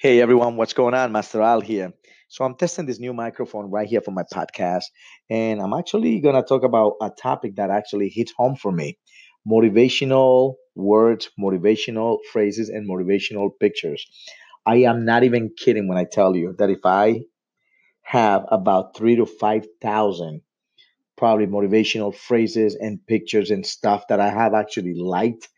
Hey everyone, what's going on? Master Al here. So I'm testing this new microphone right here for my podcast, and I'm actually gonna talk about a topic that actually hits home for me: motivational words, motivational phrases, and motivational pictures. I am not even kidding when I tell you that if I have about three to five thousand probably motivational phrases and pictures and stuff that I have actually liked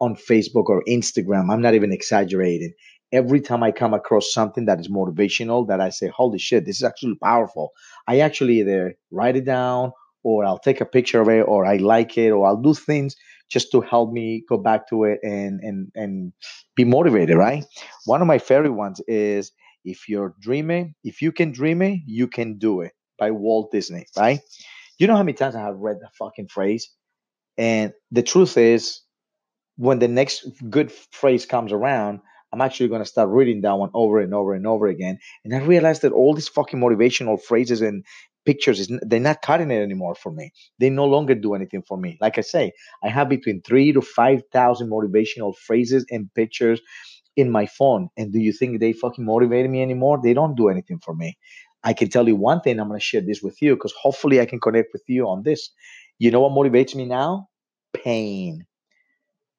on Facebook or Instagram. I'm not even exaggerating every time I come across something that is motivational, that I say, holy shit, this is actually powerful, I actually either write it down or I'll take a picture of it or I like it or I'll do things just to help me go back to it and and and be motivated, right? One of my favorite ones is if you're dreaming, if you can dream it, you can do it by Walt Disney, right? You know how many times I have read that fucking phrase? And the truth is, when the next good phrase comes around, I'm actually going to start reading that one over and over and over again. And I realized that all these fucking motivational phrases and pictures is they're not cutting it anymore for me. They no longer do anything for me. Like I say, I have between three to five thousand motivational phrases and pictures in my phone. And do you think they fucking motivate me anymore? They don't do anything for me. I can tell you one thing. I'm going to share this with you because hopefully I can connect with you on this. You know what motivates me now? Pain.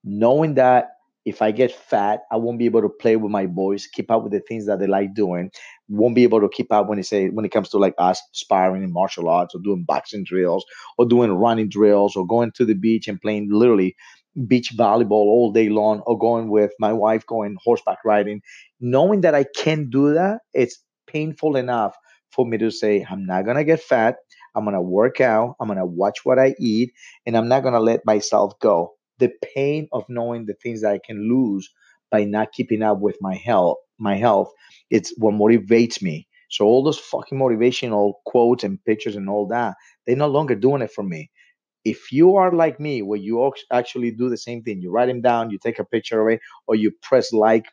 Knowing that if I get fat, I won't be able to play with my boys, keep up with the things that they like doing. Won't be able to keep up when it say when it comes to like us sparring in martial arts or doing boxing drills or doing running drills or going to the beach and playing literally beach volleyball all day long or going with my wife going horseback riding. Knowing that I can't do that, it's painful enough for me to say, I'm not gonna get fat. I'm gonna work out. I'm gonna watch what I eat, and I'm not gonna let myself go the pain of knowing the things that I can lose by not keeping up with my health, my health, it's what motivates me. So all those fucking motivational quotes and pictures and all that, they're no longer doing it for me. If you are like me, where you actually do the same thing, you write them down, you take a picture of it, or you press like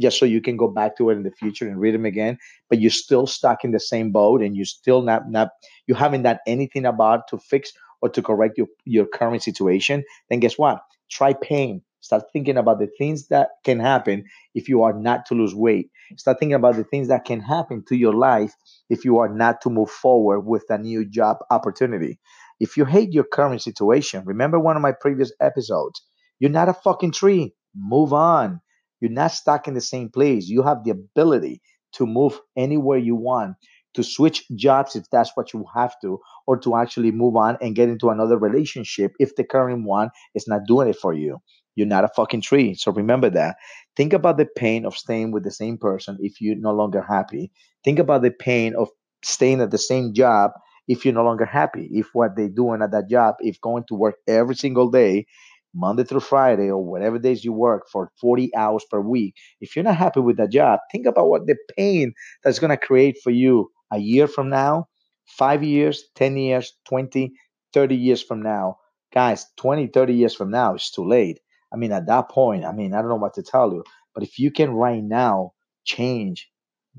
just so you can go back to it in the future and read them again, but you're still stuck in the same boat and you still not not you haven't done anything about to fix or to correct your, your current situation, then guess what? Try pain. Start thinking about the things that can happen if you are not to lose weight. Start thinking about the things that can happen to your life if you are not to move forward with a new job opportunity. If you hate your current situation, remember one of my previous episodes. You're not a fucking tree. Move on. You're not stuck in the same place. You have the ability to move anywhere you want to switch jobs if that's what you have to, or to actually move on and get into another relationship if the current one is not doing it for you. You're not a fucking tree. So remember that. Think about the pain of staying with the same person if you're no longer happy. Think about the pain of staying at the same job if you're no longer happy. If what they're doing at that job, if going to work every single day, Monday through Friday, or whatever days you work for 40 hours per week, if you're not happy with that job, think about what the pain that's going to create for you a year from now, five years, 10 years, 20, 30 years from now, guys, 20, 30 years from now, it's too late. I mean, at that point, I mean, I don't know what to tell you, but if you can right now change,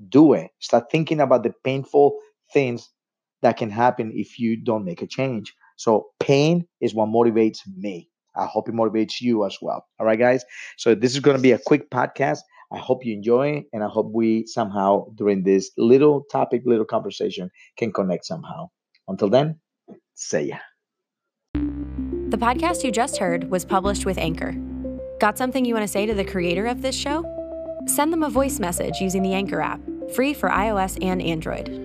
do it. Start thinking about the painful things that can happen if you don't make a change. So, pain is what motivates me. I hope it motivates you as well. All right, guys. So, this is going to be a quick podcast. I hope you enjoy, and I hope we somehow during this little topic, little conversation, can connect somehow. Until then, say ya. The podcast you just heard was published with Anchor. Got something you want to say to the creator of this show? Send them a voice message using the Anchor app, free for iOS and Android.